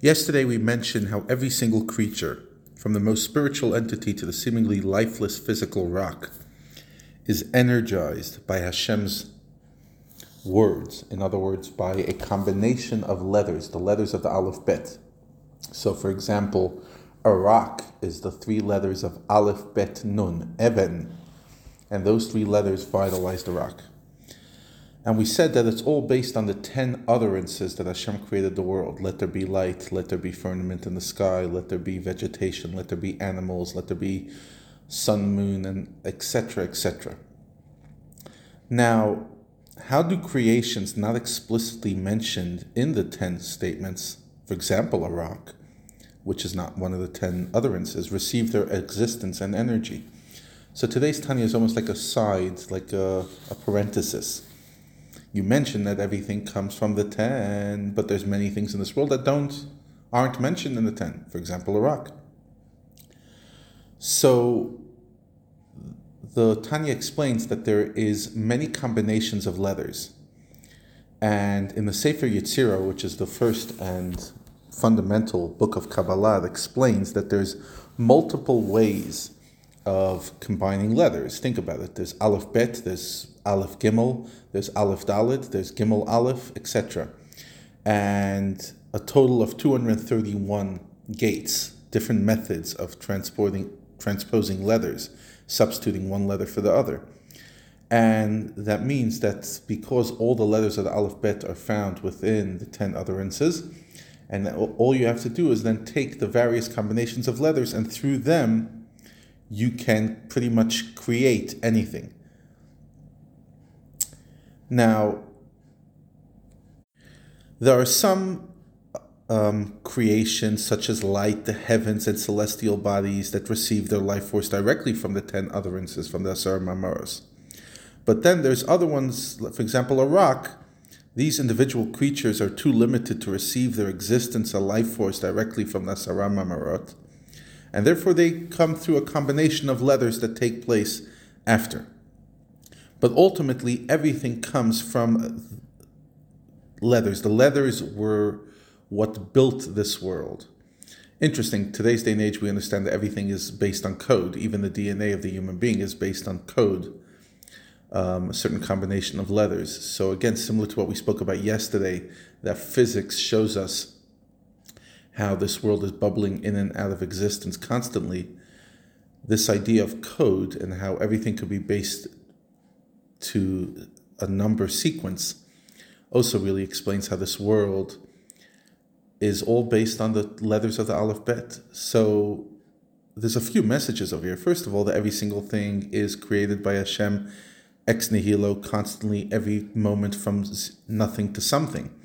Yesterday we mentioned how every single creature, from the most spiritual entity to the seemingly lifeless physical rock, is energized by Hashem's words. In other words, by a combination of letters, the letters of the Aleph Bet. So, for example, a rock is the three letters of Aleph Bet Nun, Eben, and those three letters vitalize the rock. And we said that it's all based on the ten utterances that Hashem created the world. Let there be light, let there be firmament in the sky, let there be vegetation, let there be animals, let there be sun, moon, and etc., etc. Now, how do creations not explicitly mentioned in the ten statements, for example, a rock, which is not one of the ten utterances, receive their existence and energy? So today's Tanya is almost like a side, like a, a parenthesis you mentioned that everything comes from the ten, but there's many things in this world that don't aren't mentioned in the ten. For example, a rock. So the Tanya explains that there is many combinations of letters. And in the Sefer Yetzirah, which is the first and fundamental book of Kabbalah, it explains that there's multiple ways of combining letters. Think about it. There's Aleph Bet, there's Aleph Gimel, there's Aleph Dalet, there's Gimel Aleph, etc. And a total of 231 gates, different methods of transporting transposing letters, substituting one letter for the other. And that means that because all the letters of the Aleph Bet are found within the 10 utterances, and all you have to do is then take the various combinations of letters and through them you can pretty much create anything. Now, there are some um, creations, such as light, the heavens, and celestial bodies, that receive their life force directly from the ten utterances, from the Asar. But then there's other ones, for example, a rock. These individual creatures are too limited to receive their existence, a life force, directly from the Asar and therefore they come through a combination of letters that take place after. But ultimately, everything comes from leathers. The leathers were what built this world. Interesting, today's day and age, we understand that everything is based on code. Even the DNA of the human being is based on code, um, a certain combination of leathers. So, again, similar to what we spoke about yesterday, that physics shows us how this world is bubbling in and out of existence constantly, this idea of code and how everything could be based to a number sequence also really explains how this world is all based on the letters of the Aleph Bet. So there's a few messages over here. First of all, that every single thing is created by Hashem ex nihilo, constantly, every moment from nothing to something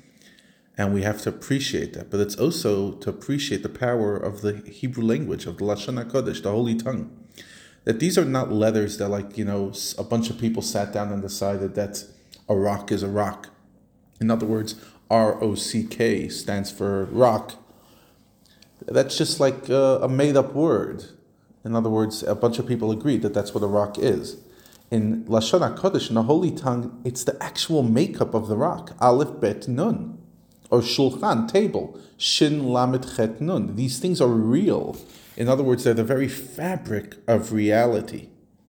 and we have to appreciate that. But it's also to appreciate the power of the Hebrew language, of the Lashon HaKodesh, the Holy Tongue. That these are not letters that, like, you know, a bunch of people sat down and decided that a rock is a rock. In other words, R O C K stands for rock. That's just like uh, a, a made up word. In other words, a bunch of people agreed that that's what a rock is. In Lashon HaKodesh, in the Holy Tongue, it's the actual makeup of the rock. Aleph, Bet, Nun or shulchan, table, shin lamed chet nun. These things are real. In other words, they're the very fabric of reality.